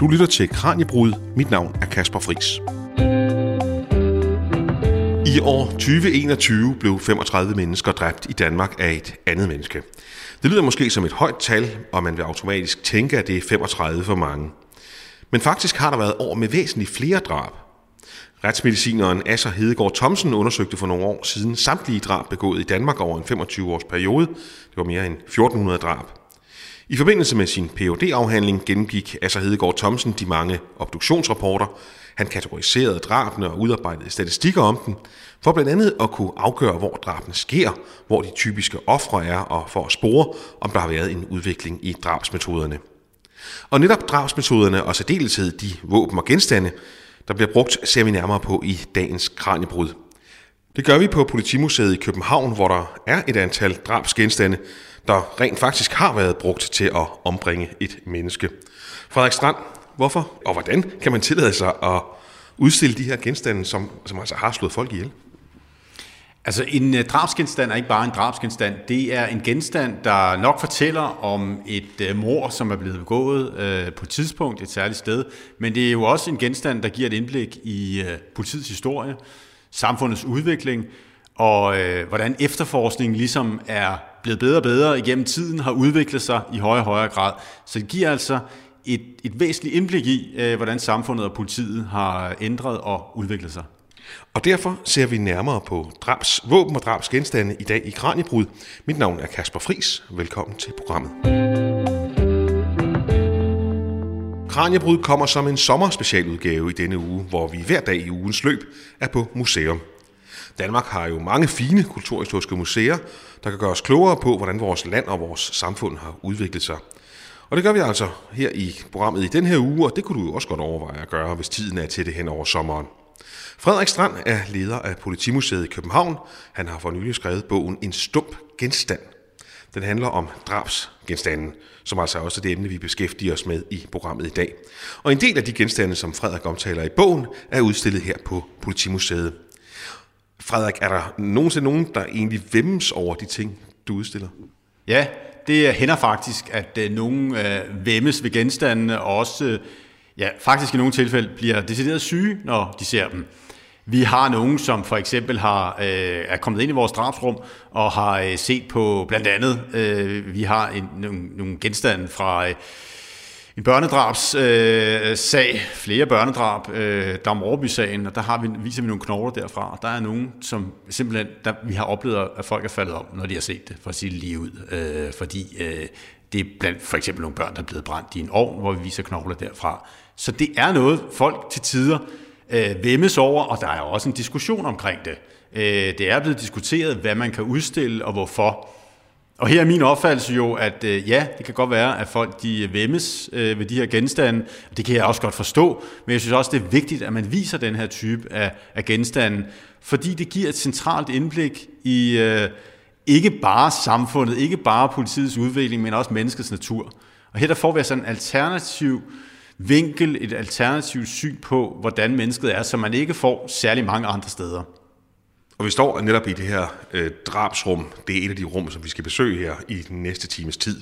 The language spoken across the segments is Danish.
Du lytter til Kranjebrud. Mit navn er Kasper Fris. I år 2021 blev 35 mennesker dræbt i Danmark af et andet menneske. Det lyder måske som et højt tal, og man vil automatisk tænke, at det er 35 for mange. Men faktisk har der været år med væsentligt flere drab. Retsmedicineren Asser Hedegaard Thomsen undersøgte for nogle år siden samtlige drab begået i Danmark over en 25-års periode. Det var mere end 1400 drab. I forbindelse med sin phd afhandling gennemgik Asser Hedegaard Thomsen de mange obduktionsrapporter. Han kategoriserede drabene og udarbejdede statistikker om dem, for blandt andet at kunne afgøre, hvor drabene sker, hvor de typiske ofre er, og for at spore, om der har været en udvikling i drabsmetoderne. Og netop drabsmetoderne og særdeleshed de våben og genstande, der bliver brugt, ser vi nærmere på i dagens Kranjebrud. Det gør vi på Politimuseet i København, hvor der er et antal drabsgenstande, der rent faktisk har været brugt til at ombringe et menneske. Frederik Strand, hvorfor og hvordan kan man tillade sig at udstille de her genstande, som, som altså har slået folk ihjel? Altså en øh, drabsgenstand er ikke bare en drabsgenstand. Det er en genstand, der nok fortæller om et øh, uh, mor, som er blevet begået uh, på et tidspunkt, et særligt sted. Men det er jo også en genstand, der giver et indblik i uh, politiets historie, samfundets udvikling, og øh, hvordan efterforskningen ligesom er blevet bedre og bedre igennem tiden, har udviklet sig i højere og højere grad. Så det giver altså et, et væsentligt indblik i, øh, hvordan samfundet og politiet har ændret og udviklet sig. Og derfor ser vi nærmere på drabs, våben og drabsgenstande i dag i Kranjebrud. Mit navn er Kasper Fris. Velkommen til programmet. Kranjebrud kommer som en sommerspecialudgave i denne uge, hvor vi hver dag i ugens løb er på museum. Danmark har jo mange fine kulturhistoriske museer, der kan gøre os klogere på, hvordan vores land og vores samfund har udviklet sig. Og det gør vi altså her i programmet i den her uge, og det kunne du jo også godt overveje at gøre, hvis tiden er til det hen over sommeren. Frederik Strand er leder af Politimuseet i København. Han har for nylig skrevet bogen En stump genstand. Den handler om drabsgenstanden, som altså også er det emne, vi beskæftiger os med i programmet i dag. Og en del af de genstande, som Frederik omtaler i bogen, er udstillet her på Politimuseet. Frederik, er der nogensinde nogen, der egentlig vemmes over de ting, du udstiller? Ja, det hænder faktisk, at øh, nogen øh, vemmes ved genstandene, og også øh, ja, faktisk i nogle tilfælde bliver decideret syge, når de ser dem. Vi har nogen, som for eksempel har, øh, er kommet ind i vores drabsrum og har øh, set på blandt andet, øh, vi har en, nogle, nogle genstande fra øh, en børnedrabssag, øh, sag, flere børnedrab, øh, Morby sagen, og der har vi, viser vi nogle knogler derfra. Og der er nogen, som simpelthen, der, vi har oplevet, at folk er faldet om, når de har set det, for at sige det lige ud. Øh, fordi øh, det er blandt for eksempel nogle børn, der er blevet brændt i en ovn, hvor vi viser knogler derfra. Så det er noget, folk til tider øh, vemmes over, og der er også en diskussion omkring det. Øh, det er blevet diskuteret, hvad man kan udstille og hvorfor. Og her er min opfattelse jo, at øh, ja, det kan godt være, at folk de øh, vemmes øh, ved de her genstande, det kan jeg også godt forstå, men jeg synes også, det er vigtigt, at man viser den her type af, af genstande, fordi det giver et centralt indblik i øh, ikke bare samfundet, ikke bare politiets udvikling, men også menneskets natur. Og her der får vi altså en alternativ vinkel, et alternativt syn på, hvordan mennesket er, som man ikke får særlig mange andre steder. Og vi står netop i det her øh, drabsrum. Det er et af de rum, som vi skal besøge her i den næste times tid.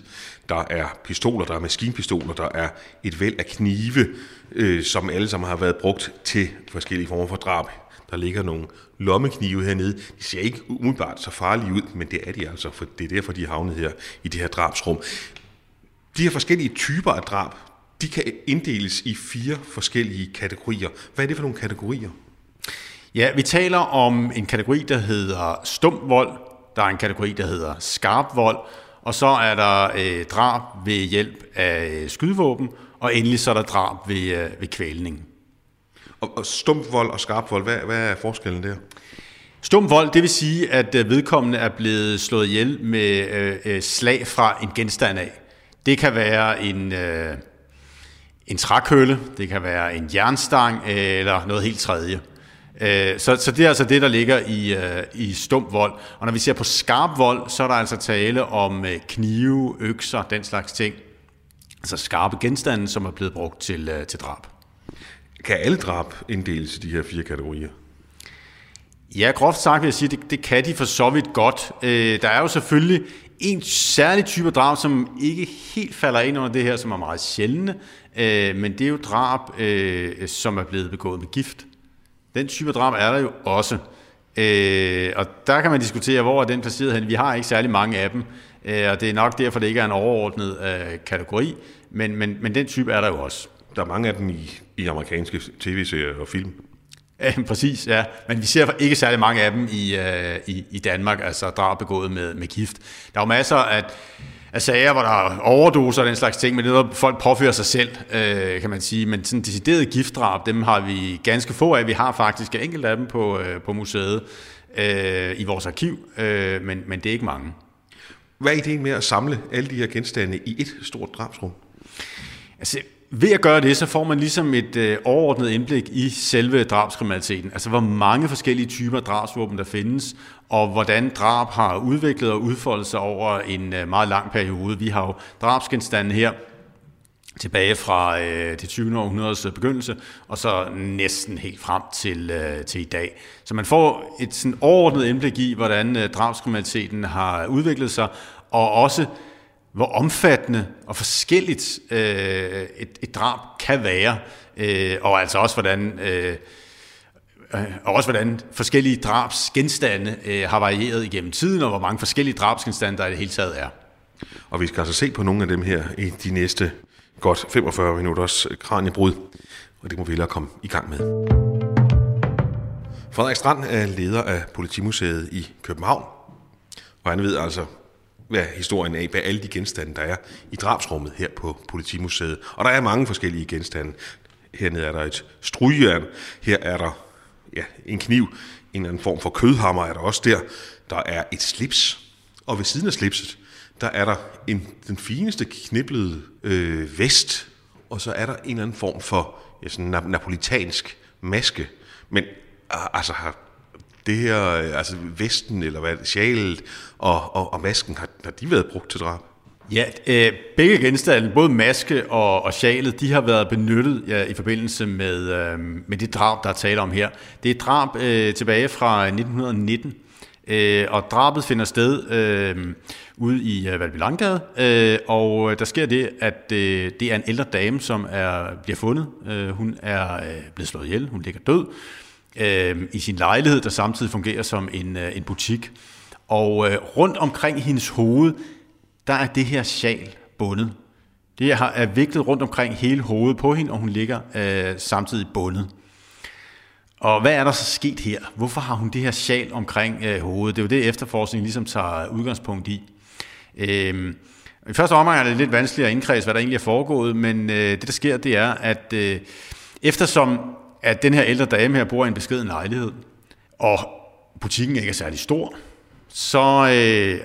Der er pistoler, der er maskinpistoler, der er et væld af knive, øh, som alle sammen har været brugt til forskellige former for drab. Der ligger nogle lommeknive hernede. De ser ikke umiddelbart så farlige ud, men det er de altså, for det er derfor, de er havnet her i det her drabsrum. De her forskellige typer af drab, de kan inddeles i fire forskellige kategorier. Hvad er det for nogle kategorier? Ja, vi taler om en kategori, der hedder stum vold. Der er en kategori, der hedder skarp vold. Og så er der øh, drab ved hjælp af øh, skydevåben. Og endelig så er der drab ved, øh, ved kvælning. Og, og stum vold og skarp vold, hvad, hvad er forskellen der? Stum vold, det vil sige, at øh, vedkommende er blevet slået ihjel med øh, øh, slag fra en genstand af. Det kan være en... Øh, en trækølle, det kan være en jernstang eller noget helt tredje. Øh, så, så det er altså det, der ligger i, øh, i stum vold. Og når vi ser på skarp vold, så er der altså tale om øh, knive, økser, den slags ting. Altså skarpe genstande, som er blevet brugt til, til drab. Kan alle drab inddeles i de her fire kategorier? Ja, groft sagt vil jeg sige, det, det kan de for så vidt godt. der er jo selvfølgelig en særlig type drab, som ikke helt falder ind under det her, som er meget sjældne, øh, men det er jo drab, øh, som er blevet begået med gift. Den type drab er der jo også. Øh, og der kan man diskutere, hvor er den placeret hen. Vi har ikke særlig mange af dem, øh, og det er nok derfor, det ikke er en overordnet øh, kategori, men, men, men den type er der jo også. Der er mange af dem i, i amerikanske tv-serier og film. Ja, præcis, ja. Men vi ser ikke særlig mange af dem i, øh, i, i Danmark, altså drab begået med, med gift. Der er jo masser af, af sager, hvor der er overdoser og den slags ting, men det er noget, folk påfører sig selv, øh, kan man sige. Men sådan decideret giftdrab, dem har vi ganske få af. Vi har faktisk enkelte af dem på, øh, på museet øh, i vores arkiv, øh, men, men det er ikke mange. Hvad er ideen med at samle alle de her genstande i et stort drabsrum? Altså, ved at gøre det, så får man ligesom et øh, overordnet indblik i selve drabskriminaliteten. Altså hvor mange forskellige typer drabsvåben der findes, og hvordan drab har udviklet og udfoldet sig over en øh, meget lang periode. Vi har jo drabsgenstande her tilbage fra øh, det 20. århundredes begyndelse, og så næsten helt frem til, øh, til i dag. Så man får et sådan overordnet indblik i, hvordan øh, drabskriminaliteten har udviklet sig, og også hvor omfattende og forskelligt øh, et, et drab kan være, øh, og altså også hvordan, øh, øh, og også hvordan forskellige drabsgenstande øh, har varieret igennem tiden, og hvor mange forskellige drabsgenstande der i det hele taget er. Og vi skal altså se på nogle af dem her i de næste godt 45 minutters kraniebrud, og det må vi hellere komme i gang med. Frederik Strand er leder af Politimuseet i København, og han ved altså hvad historien er hvad alle de genstande, der er i drabsrummet her på Politimuseet. Og der er mange forskellige genstande. Hernede er der et strygejern, her er der ja, en kniv, en eller anden form for kødhammer er der også der. Der er et slips, og ved siden af slipset, der er der en, den fineste kniblede øh, vest, og så er der en eller anden form for ja, sådan en napolitansk maske. Men ah, altså har det her, øh, altså vesten eller hvad, sjalet og, og, og masken, har, har de været brugt til drab? Ja, øh, begge genstande, både maske og, og sjalet, de har været benyttet ja, i forbindelse med, øh, med det drab, der er tale om her. Det er et drab øh, tilbage fra 1919, øh, og drabet finder sted øh, ude i øh, Valby Langgade, øh, og øh, der sker det, at øh, det er en ældre dame, som er bliver fundet. Øh, hun er øh, blevet slået ihjel, hun ligger død øh, i sin lejlighed, der samtidig fungerer som en, øh, en butik. Og øh, rundt omkring hendes hoved, der er det her sjal bundet. Det er viklet rundt omkring hele hovedet på hende, og hun ligger øh, samtidig bundet. Og hvad er der så sket her? Hvorfor har hun det her sjal omkring øh, hovedet? Det er jo det, efterforskningen ligesom tager udgangspunkt i. Øh, I første omgang er det lidt vanskeligt at indkredse, hvad der egentlig er foregået, men øh, det, der sker, det er, at øh, eftersom at den her ældre dame her bor i en beskeden lejlighed, og butikken ikke er særlig stor, så øh,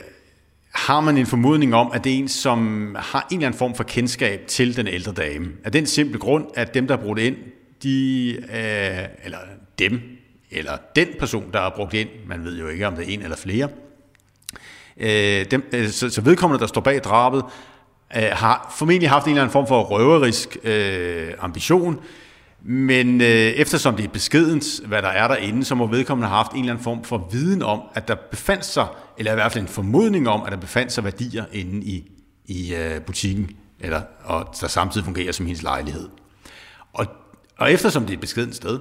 har man en formodning om, at det er en, som har en eller anden form for kendskab til den ældre dame. Af den simple grund, at dem, der har brugt ind, de, øh, eller dem, eller den person, der har brugt ind, man ved jo ikke, om det er en eller flere, øh, dem, øh, så, så vedkommende, der står bag drabet, øh, har formentlig haft en eller anden form for røverisk øh, ambition, men øh, eftersom det er beskedent, hvad der er derinde, så må vedkommende have haft en eller anden form for viden om, at der befandt sig, eller i hvert fald en formodning om, at der befandt sig værdier inde i, i øh, butikken, eller, og der samtidig fungerer som hendes lejlighed. Og, og eftersom det er et beskedent sted,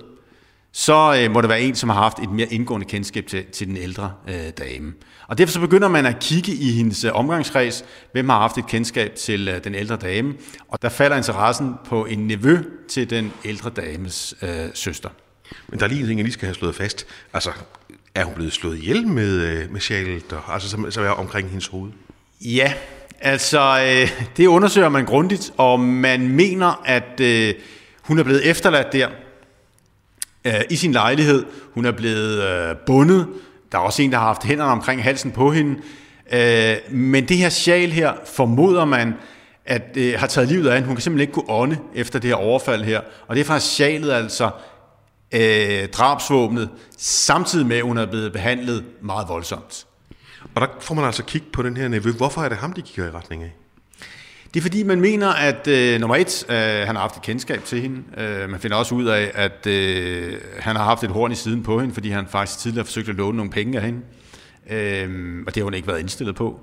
så øh, må det være en, som har haft et mere indgående kendskab til, til den ældre øh, dame. Og derfor så begynder man at kigge i hendes øh, omgangskreds, hvem har haft et kendskab til øh, den ældre dame, og der falder interessen på en nevø til den ældre dames øh, søster. Men der er lige en ting, jeg lige skal have slået fast. Altså, er hun blevet slået ihjel med, øh, med sjalet, altså som, som er omkring hendes hoved? Ja, altså øh, det undersøger man grundigt, og man mener, at øh, hun er blevet efterladt der øh, i sin lejlighed. Hun er blevet øh, bundet. Der er også en, der har haft hænderne omkring halsen på hende. Øh, men det her sjal her, formoder man, at øh, har taget livet af hende. Hun kan simpelthen ikke kunne ånde efter det her overfald her. Og det er faktisk sjalet altså øh, drabsvåbnet, samtidig med, at hun er blevet behandlet meget voldsomt. Og der får man altså kigge på den her nevø. Hvorfor er det ham, de kigger i retning af? Det er fordi, man mener, at øh, nummer et, øh, han har haft et kendskab til hende. Øh, man finder også ud af, at øh, han har haft et horn i siden på hende, fordi han faktisk tidligere forsøgte at låne nogle penge af hende. Øh, og det har hun ikke været indstillet på.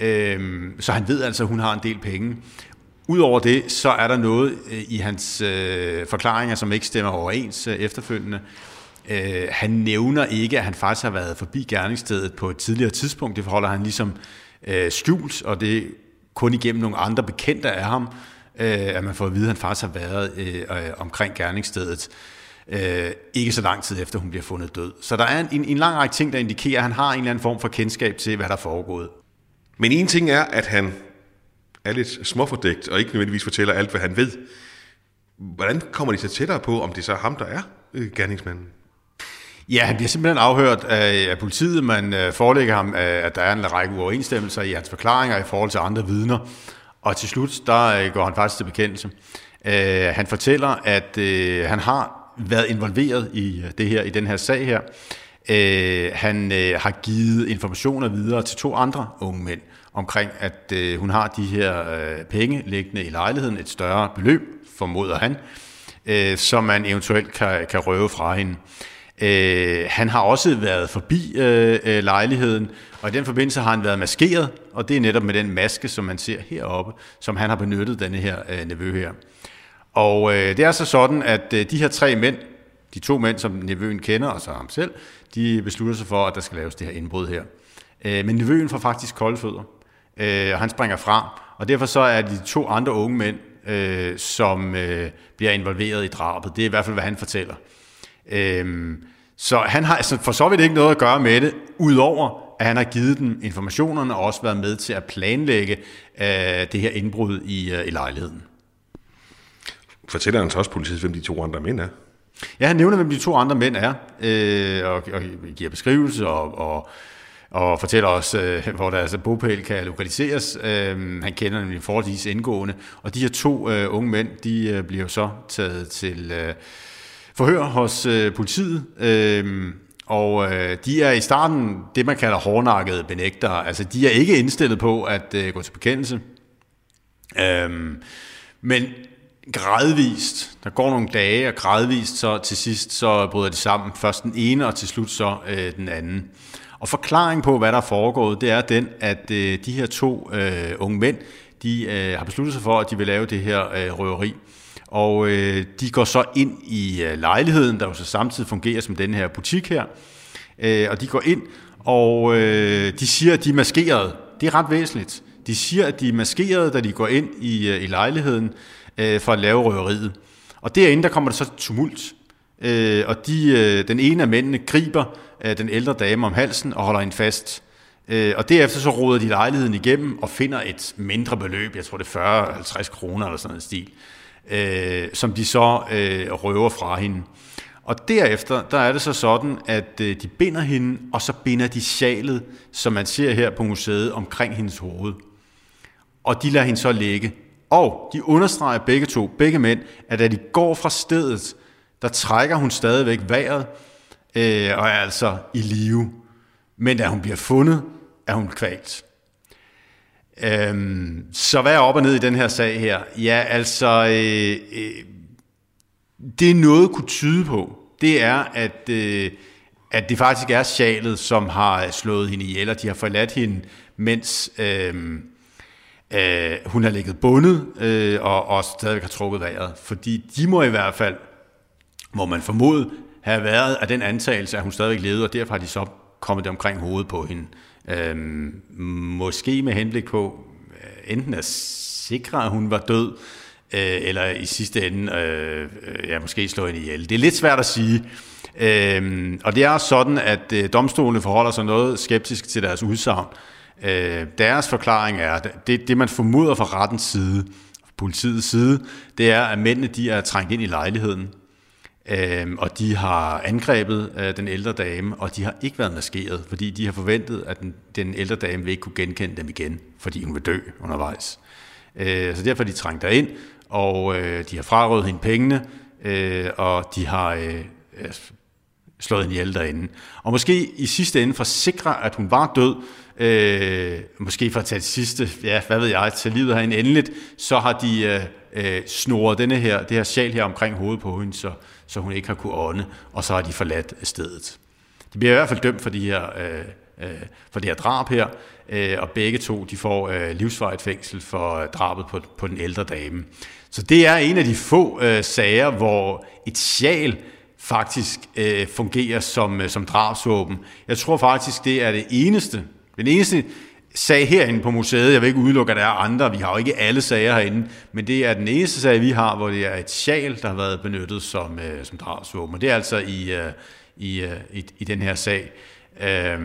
Øh, så han ved altså, at hun har en del penge. Udover det, så er der noget øh, i hans øh, forklaringer, som ikke stemmer overens øh, efterfølgende. Øh, han nævner ikke, at han faktisk har været forbi gerningsstedet på et tidligere tidspunkt. Det forholder han ligesom øh, skjult, og det kun igennem nogle andre bekendte af ham, øh, at man får at vide, at han faktisk har været øh, øh omkring gerningsstedet. Øh, ikke så lang tid efter hun bliver fundet død. Så der er en, en lang række ting, der indikerer, at han har en eller anden form for kendskab til, hvad der er foregået. Men en ting er, at han er lidt småfordækt, og ikke nødvendigvis fortæller alt, hvad han ved. Hvordan kommer de så tættere på, om det så er ham, der er øh, gerningsmanden? Ja, han bliver simpelthen afhørt af, af politiet. Man øh, forelægger ham, øh, at der er en række uoverensstemmelser i hans forklaringer i forhold til andre vidner. Og til slut, der øh, går han faktisk til bekendelse. Øh, han fortæller, at øh, han har været involveret i øh, det her, i den her sag her. Øh, han øh, har givet informationer videre til to andre unge mænd omkring, at øh, hun har de her øh, penge liggende i lejligheden, et større beløb, formoder han, øh, som man eventuelt kan, kan røve fra hende. Øh, Øh, han har også været forbi øh, øh, lejligheden, og i den forbindelse har han været maskeret, og det er netop med den maske, som man ser heroppe, som han har benyttet, denne her øh, nevø her. Og øh, det er så sådan, at øh, de her tre mænd, de to mænd, som nevøen kender, og så ham selv, de beslutter sig for, at der skal laves det her indbrud her. Øh, men nevøen får faktisk kolde fødder, øh, og han springer fra, og derfor så er de to andre unge mænd, øh, som øh, bliver involveret i drabet. Det er i hvert fald, hvad han fortæller. Øhm, så han har altså for så vidt ikke noget at gøre med det, udover at han har givet dem informationerne og også været med til at planlægge øh, det her indbrud i, øh, i lejligheden. Fortæller han så også politiet, hvem de to andre mænd er? Ja, han nævner, hvem de to andre mænd er, øh, og, og giver beskrivelse og, og, og fortæller også, øh, hvor deres bopæl kan lokaliseres. Øh, han kender nemlig forholdsvis indgående, og de her to øh, unge mænd, de øh, bliver så taget til... Øh, forhør hos øh, politiet, øh, og øh, de er i starten det, man kalder hårdnakkede benægtere. Altså, de er ikke indstillet på at øh, gå til bekendelse. Øh, men gradvist, der går nogle dage, og gradvist så til sidst, så bryder de sammen. Først den ene, og til slut så øh, den anden. Og forklaring på, hvad der er foregået, det er den, at øh, de her to øh, unge mænd, de øh, har besluttet sig for, at de vil lave det her øh, røveri. Og øh, de går så ind i øh, lejligheden, der jo så samtidig fungerer som den her butik her. Øh, og de går ind, og øh, de siger, at de er maskeret. Det er ret væsentligt. De siger, at de er maskeret, da de går ind i, øh, i lejligheden øh, for at lave røveriet. Og derinde, der kommer der så tumult. Øh, og de, øh, den ene af mændene griber øh, den ældre dame om halsen og holder hende fast. Øh, og derefter så råder de lejligheden igennem og finder et mindre beløb, jeg tror det er 40-50 kroner eller sådan en stil øh, som de så øh, røver fra hende. Og derefter, der er det så sådan, at øh, de binder hende, og så binder de sjalet, som man ser her på museet, omkring hendes hoved. Og de lader hende så ligge. Og de understreger begge to, begge mænd, at da de går fra stedet, der trækker hun stadigvæk vejret, øh, og er altså i live. Men da hun bliver fundet, er hun kvalt. Øhm, så hvad er op og ned i den her sag her? Ja, altså, øh, øh, det er noget kunne tyde på, det er, at, øh, at det faktisk er sjalet, som har øh, slået hende ihjel, og de har forladt hende, mens øh, øh, hun har ligget bundet øh, og, og stadig har trukket vejret. Fordi de må i hvert fald, må man formode, have været af den antagelse, at hun stadigvæk levede, og derfor har de så kommet det omkring hovedet på hende. Øhm, måske med henblik på øh, enten at sikre, at hun var død, øh, eller i sidste ende øh, øh, ja, måske slå hende ihjel. Det er lidt svært at sige. Øhm, og det er sådan, at øh, domstolene forholder sig noget skeptisk til deres udsagn. Øh, deres forklaring er, det, det man formoder fra rettens side, politiets side, det er, at mændene de er trængt ind i lejligheden. Øhm, og de har angrebet øh, den ældre dame, og de har ikke været maskeret, fordi de har forventet, at den, den ældre dame vil ikke kunne genkende dem igen, fordi hun vil dø undervejs. Øh, så derfor er de trængt ind, og øh, de har frarøvet hende pengene, øh, og de har øh, øh, slået hende ihjel derinde. Og måske i sidste ende for at sikre, at hun var død, øh, måske for at tage det sidste, ja, hvad ved jeg, til livet herinde endeligt, så har de øh, øh, snoret denne her, det her sjal her omkring hovedet på hende, så, så hun ikke har kunnet ånde, og så har de forladt stedet. De bliver i hvert fald dømt for de her øh, øh for det her drab her, øh, og begge to de får øh, livsvarigt fængsel for drabet på, på den ældre dame. Så det er en af de få øh, sager, hvor et sjal faktisk øh, fungerer som, øh, som drabsvåben. Jeg tror faktisk, det er det eneste, den eneste sag herinde på museet, jeg vil ikke udelukke, at der er andre, vi har jo ikke alle sager herinde, men det er den eneste sag, vi har, hvor det er et sjal, der har været benyttet som, øh, som drabsvåben. Og det er altså i, øh, i, øh, i, i den her sag, øh,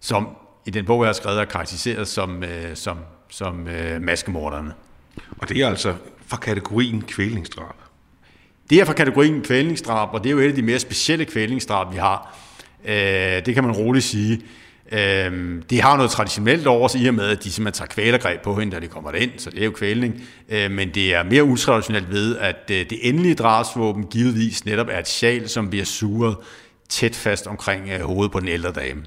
som i den bog, jeg har skrevet, er karakteriseret som, øh, som, som øh, maskemorderne. Og det er altså fra kategorien kvælningsdrab? Det er fra kategorien kvælningsdrab, og det er jo et af de mere specielle kvælningsdrab, vi har. Øh, det kan man roligt sige. Øh, det har noget traditionelt over sig i og med, at de simpelthen tager kvælergreb på hende, da de kommer ind, så det er jo kvælning. Øh, men det er mere utraditionelt ved, at øh, det endelige drabsvåben givetvis netop er et sjal, som bliver suret tæt fast omkring øh, hovedet på den ældre dame.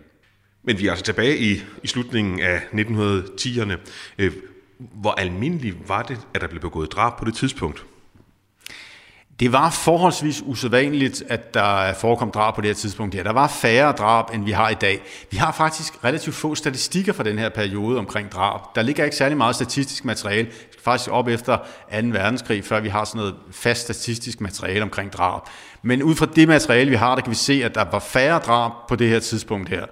Men vi er altså tilbage i, i slutningen af 1910'erne. Øh, hvor almindeligt var det, at der blev begået drab på det tidspunkt? Det var forholdsvis usædvanligt, at der forekom drab på det her tidspunkt. her. der var færre drab, end vi har i dag. Vi har faktisk relativt få statistikker fra den her periode omkring drab. Der ligger ikke særlig meget statistisk materiale. Vi skal faktisk op efter 2. verdenskrig, før vi har sådan noget fast statistisk materiale omkring drab. Men ud fra det materiale, vi har, der kan vi se, at der var færre drab på det her tidspunkt her.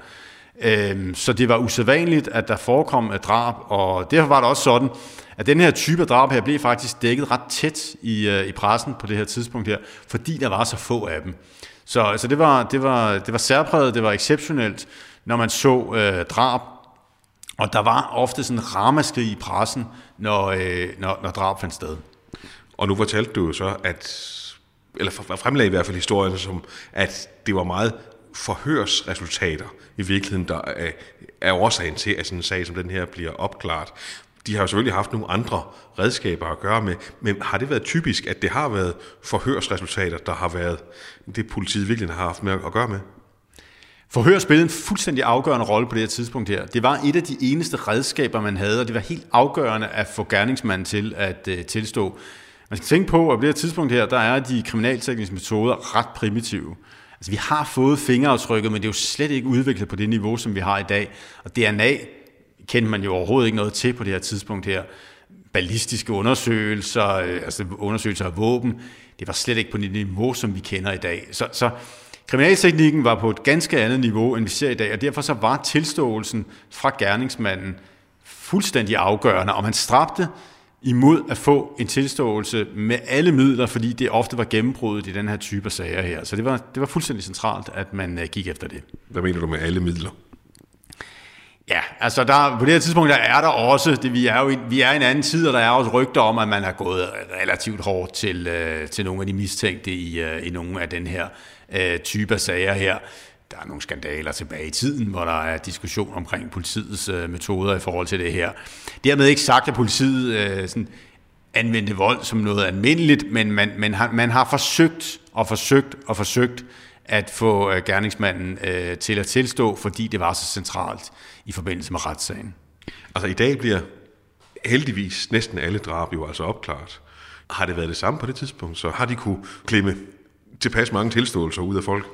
Øhm, så det var usædvanligt, at der forekom øh, drab, og derfor var det også sådan, at den her type af drab her blev faktisk dækket ret tæt i, øh, i pressen på det her tidspunkt her, fordi der var så få af dem. Så altså, det, var, det, var, det var særpræget, det var exceptionelt, når man så øh, drab, og der var ofte sådan en ramaskrig i pressen, når, øh, når, når drab fandt sted. Og nu fortalte du så, at eller fremlagde i hvert fald historien som, at det var meget forhørsresultater i virkeligheden, der er, er årsagen til, at sådan en sag som den her bliver opklaret. De har jo selvfølgelig haft nogle andre redskaber at gøre med, men har det været typisk, at det har været forhørsresultater, der har været det, politiet virkelig har haft med at gøre med? Forhør spillede en fuldstændig afgørende rolle på det her tidspunkt her. Det var et af de eneste redskaber, man havde, og det var helt afgørende at få gerningsmanden til at uh, tilstå. Man skal tænke på, at på det her tidspunkt her, der er de kriminaltekniske metoder ret primitive. Altså, vi har fået fingeraftrykket, men det er jo slet ikke udviklet på det niveau, som vi har i dag. Og DNA kendte man jo overhovedet ikke noget til på det her tidspunkt her. Ballistiske undersøgelser, øh, altså undersøgelser af våben, det var slet ikke på det niveau, som vi kender i dag. Så, så kriminalteknikken var på et ganske andet niveau, end vi ser i dag, og derfor så var tilståelsen fra gerningsmanden fuldstændig afgørende, og man strabte imod at få en tilståelse med alle midler, fordi det ofte var gennembruddet i den her type sager her. Så det var, det var fuldstændig centralt, at man øh, gik efter det. Hvad mener du med alle midler? Ja, altså der, på det her tidspunkt der er der også, det, vi, er jo i, vi er i en anden tid, og der er også rygter om, at man har gået relativt hårdt til, øh, til nogle af de mistænkte i, øh, i nogle af den her øh, type af sager her. Der er nogle skandaler tilbage i tiden, hvor der er diskussion omkring politiets øh, metoder i forhold til det her. Dermed ikke sagt, at politiet øh, sådan, anvendte vold som noget almindeligt, men man, man, har, man har forsøgt og forsøgt og forsøgt at få øh, gerningsmanden øh, til at tilstå, fordi det var så centralt i forbindelse med retssagen. Altså i dag bliver heldigvis næsten alle drab jo altså opklaret. Har det været det samme på det tidspunkt, så har de kunne klemme tilpas mange tilståelser ud af folk?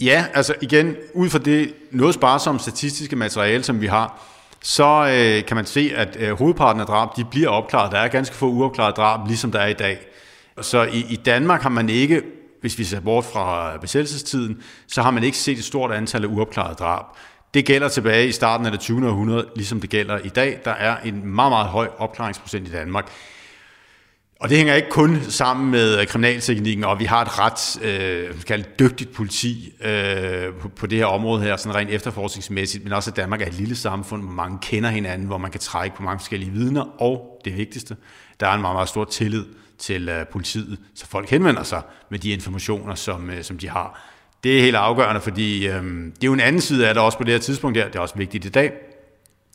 Ja, altså igen, ud fra det noget sparsomme statistiske materiale, som vi har, så øh, kan man se, at øh, hovedparten af drab, de bliver opklaret. Der er ganske få uopklarede drab, ligesom der er i dag. Så i, i Danmark har man ikke, hvis vi ser bort fra besættelsestiden, så har man ikke set et stort antal af uopklarede drab. Det gælder tilbage i starten af det 20. århundrede, ligesom det gælder i dag. Der er en meget, meget høj opklaringsprocent i Danmark. Og det hænger ikke kun sammen med øh, kriminalteknikken, og vi har et ret øh, kaldt dygtigt politi øh, på, på det her område her, sådan rent efterforskningsmæssigt, men også at Danmark er et lille samfund, hvor mange kender hinanden, hvor man kan trække på mange forskellige vidner, og det vigtigste, der er en meget, meget stor tillid til øh, politiet, så folk henvender sig med de informationer, som, øh, som de har. Det er helt afgørende, fordi øh, det er jo en anden side af det også på det her tidspunkt her, det er også vigtigt i dag,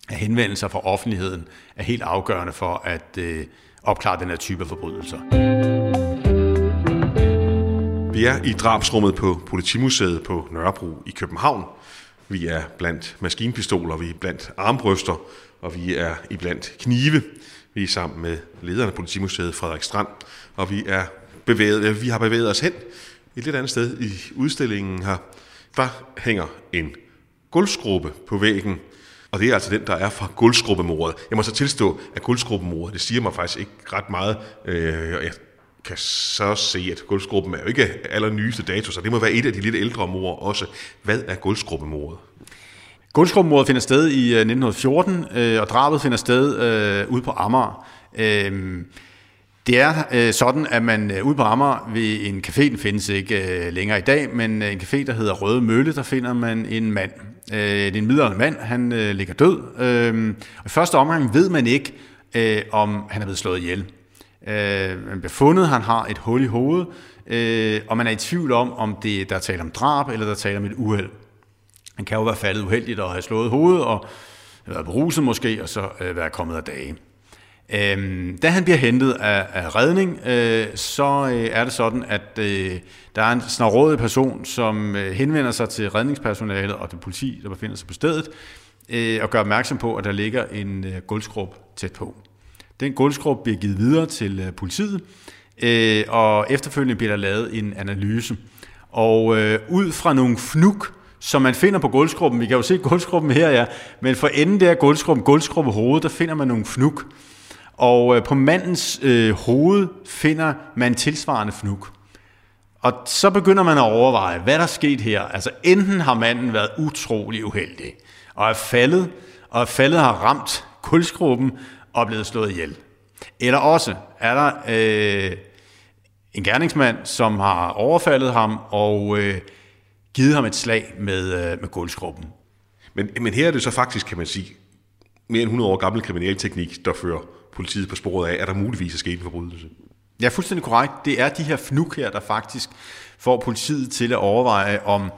at henvendelser fra offentligheden er helt afgørende for, at øh, opklare den her type forbrydelser. Vi er i drabsrummet på Politimuseet på Nørrebro i København. Vi er blandt maskinpistoler, vi er blandt armbryster, og vi er i blandt knive. Vi er sammen med lederen af Politimuseet, Frederik Strand, og vi, er bevæget, vi har bevæget os hen et lidt andet sted i udstillingen her. Der hænger en gulvskrubbe på væggen. Og det er altså den, der er fra gulvskrubbemordet. Jeg må så tilstå, at gulvskrubbemordet, det siger mig faktisk ikke ret meget. Øh, jeg kan så se, at gulvskrubben er jo ikke allernyeste dato, så det må være et af de lidt ældre mor også. Hvad er gulvskrubbemordet? Gulvskrubbemordet finder sted i øh, 1914, øh, og drabet finder sted øh, ude på Amager. Øh, det er øh, sådan, at man øh, ude på Amager ved en café, den findes ikke øh, længere i dag, men øh, en café, der hedder Røde Mølle, der finder man en mand. Øh, det er en middelalderen mand, han øh, ligger død. Øh, og i første omgang ved man ikke, øh, om han er blevet slået ihjel. Øh, man bliver fundet, han har et hul i hovedet, øh, og man er i tvivl om, om det der taler om drab, eller der taler om et uheld. Han kan jo være faldet uheldigt og have slået hovedet, og været beruset måske, og så øh, være kommet af dage. Øhm, da han bliver hentet af, af redning, øh, så øh, er det sådan, at øh, der er en snarådig person, som øh, henvender sig til redningspersonalet og det politi, der befinder sig på stedet, øh, og gør opmærksom på, at der ligger en øh, guldskrub tæt på. Den guldskrub bliver givet videre til øh, politiet, øh, og efterfølgende bliver der lavet en analyse. Og øh, ud fra nogle fnuk, som man finder på guldskrubben, vi kan jo se guldskrubben her, ja, men for enden der guldskrubben, guldskrubbe hovedet, der finder man nogle fnuk. Og øh, på mandens øh, hoved finder man tilsvarende fnuk. Og så begynder man at overveje, hvad der er sket her. Altså enten har manden været utrolig uheldig, og er faldet, og faldet har ramt kulskruppen og er blevet slået ihjel. Eller også er der øh, en gerningsmand, som har overfaldet ham og øh, givet ham et slag med, øh, med gulvskruppen. Men, men her er det så faktisk, kan man sige, mere end 100 år gammel kriminalteknik, der fører politiet på sporet af, at der muligvis er sket en forbrydelse. Ja, fuldstændig korrekt. Det er de her fnuk her, der faktisk får politiet til at overveje, om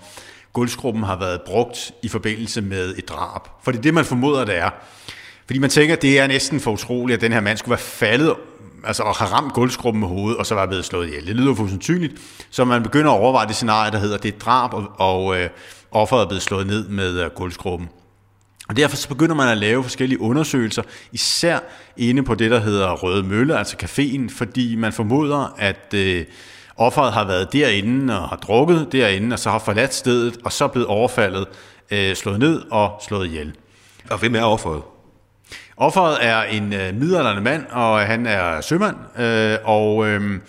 gulvskruppen har været brugt i forbindelse med et drab. For det er det, man formoder, det er. Fordi man tænker, det er næsten for utroligt, at den her mand skulle være faldet altså at have ramt gulvskruppen med hovedet, og så var blevet slået ihjel. Det lyder for sandsynligt, så man begynder at overveje det scenarie, der hedder, det er drab, og, og øh, offeret er blevet slået ned med øh, gulvskruppen. Og derfor så begynder man at lave forskellige undersøgelser, især inde på det, der hedder Røde Mølle, altså caféen, fordi man formoder, at øh, offeret har været derinde og har drukket derinde, og så har forladt stedet, og så er blevet overfaldet, øh, slået ned og slået ihjel. Og hvem er offeret? Offeret er en øh, midaldrende mand, og han er sømand, øh, og... Øh,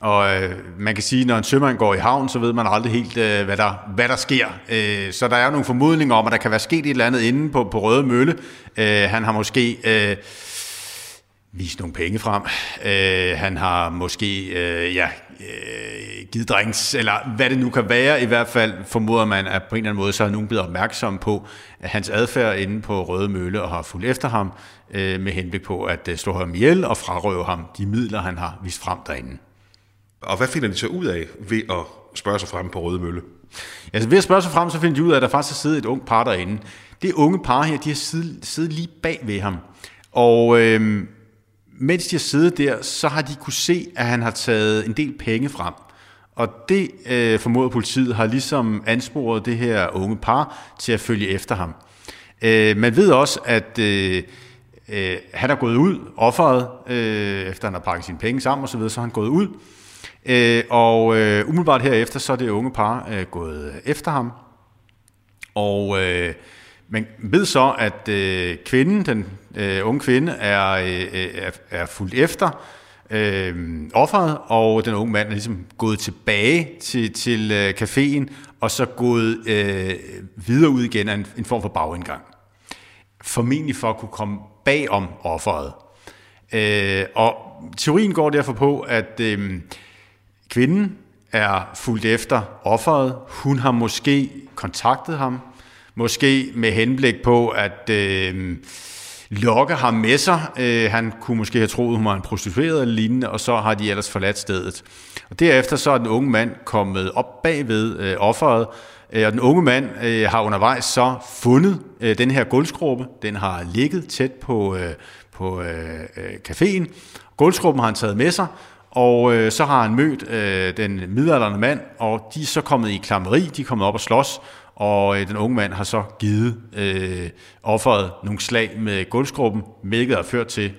og øh, man kan sige, at når en sømand går i havn, så ved man aldrig helt, øh, hvad, der, hvad der sker. Øh, så der er nogle formodninger om, at der kan være sket et eller andet inde på, på Røde Mølle. Øh, han har måske øh, vist nogle penge frem. Øh, han har måske øh, ja, øh, givet drengs, eller hvad det nu kan være. I hvert fald formoder man, at på en eller anden måde, så er nogen blevet opmærksom på at hans adfærd inde på Røde Mølle og har fulgt efter ham øh, med henblik på at øh, slå ham ihjel og frarøve ham de midler, han har vist frem derinde. Og hvad finder de så ud af ved at spørge sig frem på Røde Mølle? Altså ved at spørge sig frem, så finder de ud af, at der faktisk har siddet et ung par derinde. Det unge par her, de har siddet, siddet lige bag ved ham. Og øh, mens de har siddet der, så har de kunne se, at han har taget en del penge frem. Og det øh, formoder politiet har ligesom ansporet det her unge par til at følge efter ham. Øh, man ved også, at øh, øh, han er gået ud, offeret, øh, efter han har pakket sine penge sammen osv., så er han gået ud. Øh, og øh, umiddelbart herefter, så er det unge par øh, gået efter ham. Og øh, man ved så, at øh, kvinden, den øh, unge kvinde, er, øh, er, er fuldt efter øh, offeret, og den unge mand er ligesom gået tilbage til, til øh, caféen, og så gået øh, videre ud igen af en, en form for bagindgang. Formentlig for at kunne komme bagom offeret. Øh, og teorien går derfor på, at øh, Kvinden er fuldt efter offeret. Hun har måske kontaktet ham, måske med henblik på at øh, lokke ham med sig. Øh, han kunne måske have troet, hun var en prostitueret eller lignende, og så har de ellers forladt stedet. Og derefter så er den unge mand kommet op bagved øh, offeret, øh, og den unge mand øh, har undervejs så fundet øh, den her guldskrube. Den har ligget tæt på, øh, på øh, øh caféen. Gulvskruppen har han taget med sig, og øh, så har han mødt øh, den midalderne mand, og de er så kommet i klammeri, de er kommet op og slås, og øh, den unge mand har så givet øh, offeret nogle slag med gulvskruppen, hvilket har ført til, øh,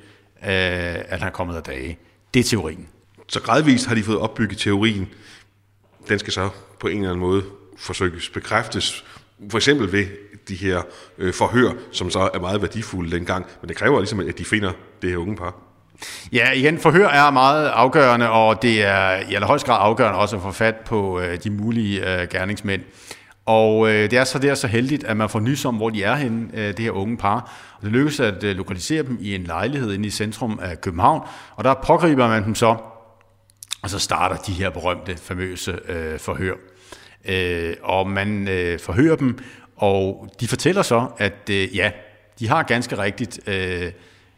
at han er kommet af dage. Det er teorien. Så gradvist har de fået opbygget teorien. Den skal så på en eller anden måde forsøges bekræftes For eksempel ved de her øh, forhør, som så er meget værdifulde dengang. Men det kræver ligesom, at de finder det her unge par. Ja, igen, forhør er meget afgørende, og det er i allerhøjst grad afgørende også at få fat på øh, de mulige øh, gerningsmænd. Og øh, det er så der så heldigt, at man får nys om, hvor de er henne, øh, det her unge par. Og det lykkes at øh, lokalisere dem i en lejlighed inde i centrum af København, og der pågriber man dem så, og så starter de her berømte, famøse øh, forhør. Øh, og man øh, forhører dem, og de fortæller så, at øh, ja, de har ganske rigtigt øh,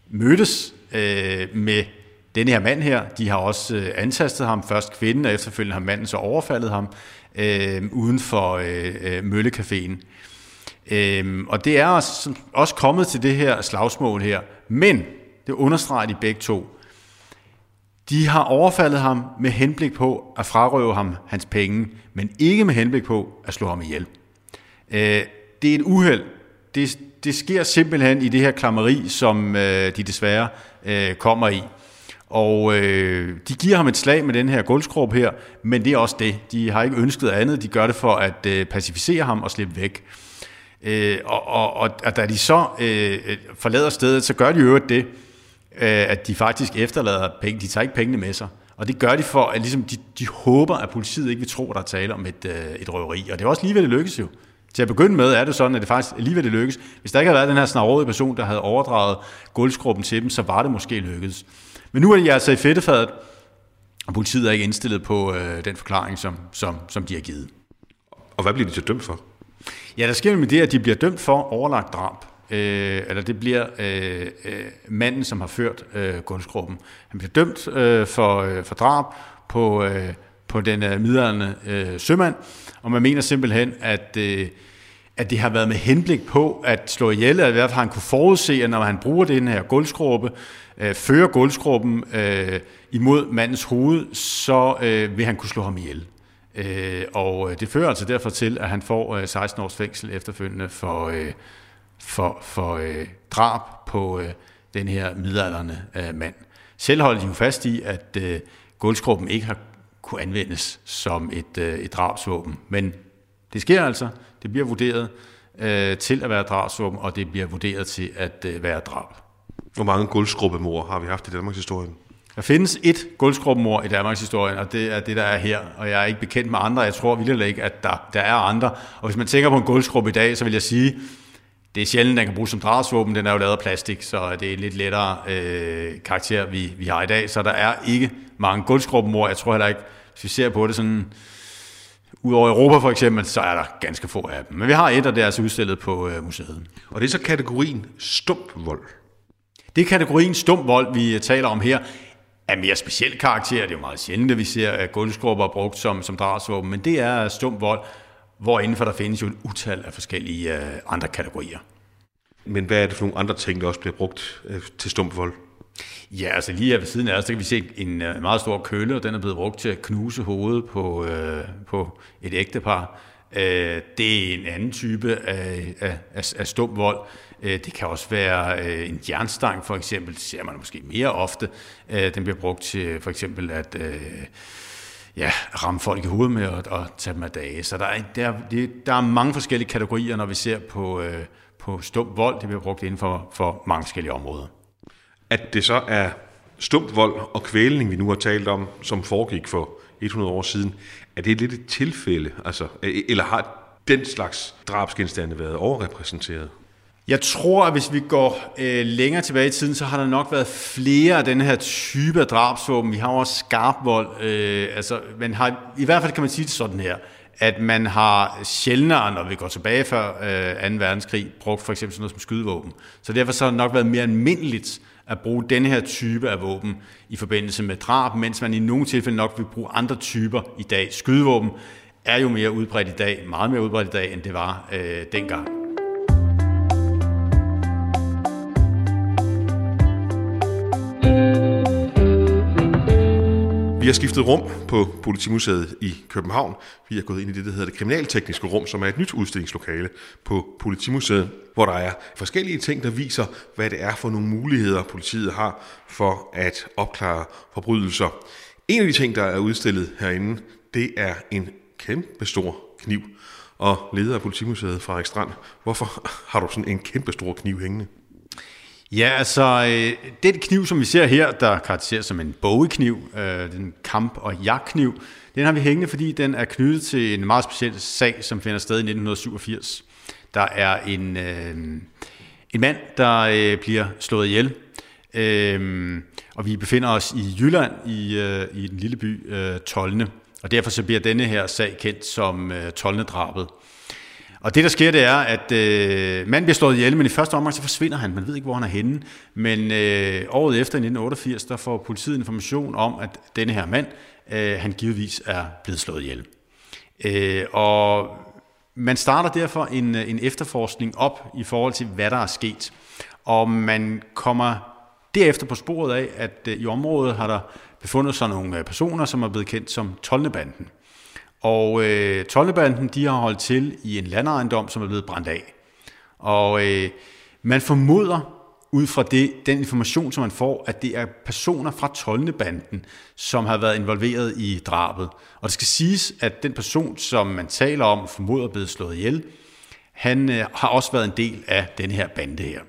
mødtes øh, med denne her mand her. De har også øh, antastet ham, først kvinden, og efterfølgende har manden så overfaldet ham øh, uden for øh, øh Møllecaféen. Øh, og det er også, også kommet til det her slagsmål her, men det understreger de begge to. De har overfaldet ham med henblik på at frarøve ham hans penge, men ikke med henblik på at slå ham ihjel. Øh, det er et uheld. Det, det sker simpelthen i det her klammeri, som øh, de desværre øh, kommer i. Og øh, de giver ham et slag med den her guldskrub her, men det er også det. De har ikke ønsket andet. De gør det for at øh, pacificere ham og slippe væk. Øh, og, og, og, og da de så øh, øh forlader stedet, så gør de jo det, øh, at de faktisk efterlader penge. De tager ikke pengene med sig. Og det gør de for, at ligesom de, de håber, at politiet ikke vil tro, at der er tale om et, øh, et røveri. Og det er også lige ved det lykkes jo. Til at begynde med er det sådan, at det faktisk lige ved det lykkes. Hvis der ikke havde været den her snarrådige person, der havde overdraget guldskrubben til dem, så var det måske lykkedes. Men nu er de altså i fedtefadet, og politiet er ikke indstillet på øh, den forklaring, som, som, som de har givet. Og hvad bliver de til dømt for? Ja, der sker med det, at de bliver dømt for overlagt drab. Øh, eller det bliver øh, øh, manden, som har ført øh, guldskrubben. Han bliver dømt øh, for, øh, for drab på, øh, på den øh, middelalderne øh, sømand, og man mener simpelthen, at, øh, at det har været med henblik på at slå ihjel, at i hvert fald han kunne forudse, at når han bruger den her guldskrubbe, øh, fører guldskrubben øh, imod mandens hoved, så øh, vil han kunne slå ham ihjel. Øh, og øh, det fører altså derfor til, at han får øh, 16 års fængsel efterfølgende for, øh, for, for øh, drab på øh, den her midalderne øh, mand. Selv holder de jo fast i, at øh, guldskrubben ikke har kunne anvendes som et, øh, et drabsvåben. Men det sker altså. Det bliver vurderet øh, til at være drabsvåben, og det bliver vurderet til at øh, være drab. Hvor mange guldskrubemor har vi haft i Danmarks historie? Der findes et guldskrubemor i Danmarks historie, og det er det, der er her. Og jeg er ikke bekendt med andre. Jeg tror vildt ikke, at der, der er andre. Og hvis man tænker på en guldskrub i dag, så vil jeg sige, det er sjældent, den kan bruges som drabsvåben. Den er jo lavet af plastik, så det er en lidt lettere øh, karakter, vi, vi har i dag. Så der er ikke mange guldskrubemor. Jeg tror heller ikke, hvis vi ser på det sådan, Udover Europa for eksempel, så er der ganske få af dem. Men vi har et, og det er altså udstillet på øh, museet. Og det er så kategorien stump vold. Det er kategorien stum vold, vi taler om her, er mere speciel karakter. Det er jo meget sjældent, at vi ser, at guldskrubber brugt som, som drabsvåben, men det er stum vold, hvor indenfor der findes jo en utal af forskellige uh, andre kategorier. Men hvad er det for nogle andre ting, der også bliver brugt uh, til stump vold? Ja, altså lige her ved siden af os, der kan vi se en uh, meget stor kølle, og den er blevet brugt til at knuse hovedet på, uh, på et ægtepar. Uh, det er en anden type af, af, af, af stum vold. Det kan også være en jernstang for eksempel, det ser man måske mere ofte. Den bliver brugt til for eksempel at ja, ramme folk i hovedet med og, og tage dem af dage. Så der er, der, der er mange forskellige kategorier, når vi ser på, øh, på stum vold. Det bliver brugt inden for, for mange forskellige områder. At det så er stum vold og kvælning, vi nu har talt om, som foregik for 100 år siden, er det lidt et tilfælde? Altså, e- eller har den slags drabsgenstande været overrepræsenteret? Jeg tror, at hvis vi går øh, længere tilbage i tiden, så har der nok været flere af den her type af drabsvåben. Vi har også skarp vold. Øh, altså, man har, I hvert fald kan man sige det sådan her, at man har sjældnere, når vi går tilbage før øh, 2. verdenskrig, brugt for eksempel sådan noget som skydevåben. Så derfor så har det nok været mere almindeligt at bruge den her type af våben i forbindelse med drab, mens man i nogle tilfælde nok vil bruge andre typer i dag. Skydevåben er jo mere udbredt i dag, meget mere udbredt i dag, end det var øh, dengang. Vi har skiftet rum på Politimuseet i København. Vi er gået ind i det, der hedder det kriminaltekniske rum, som er et nyt udstillingslokale på Politimuseet, hvor der er forskellige ting, der viser, hvad det er for nogle muligheder, politiet har for at opklare forbrydelser. En af de ting, der er udstillet herinde, det er en kæmpe stor kniv. og leder af Politimuseet Frederik Strand. Hvorfor har du sådan en kæmpe stor kniv hængende? Ja, altså, øh, den kniv, som vi ser her, der karakteriseres som en bogekniv, øh, den kamp- og jagtkniv, den har vi hængende, fordi den er knyttet til en meget speciel sag, som finder sted i 1987. Der er en, øh, en mand, der øh, bliver slået ihjel, øh, og vi befinder os i Jylland, i, øh, i den lille by øh, Tolne. Og derfor så bliver denne her sag kendt som øh, Tolne-drabet. Og det, der sker, det er, at øh, manden bliver slået ihjel, men i første omgang så forsvinder han. Man ved ikke, hvor han er henne. Men øh, året efter, i 1988, der får politiet information om, at denne her mand, øh, han givetvis er blevet slået ihjel. Øh, og man starter derfor en, øh, en efterforskning op i forhold til, hvad der er sket. Og man kommer derefter på sporet af, at øh, i området har der befundet sig nogle øh, personer, som er blevet kendt som Tolnebanden. Og øh, Tolnebanden, de har holdt til i en landejendom, som er blevet brændt af. Og øh, man formoder, ud fra det, den information, som man får, at det er personer fra Tolnebanden, som har været involveret i drabet. Og det skal siges, at den person, som man taler om, formoder blevet slået ihjel, han øh, har også været en del af den her bande her.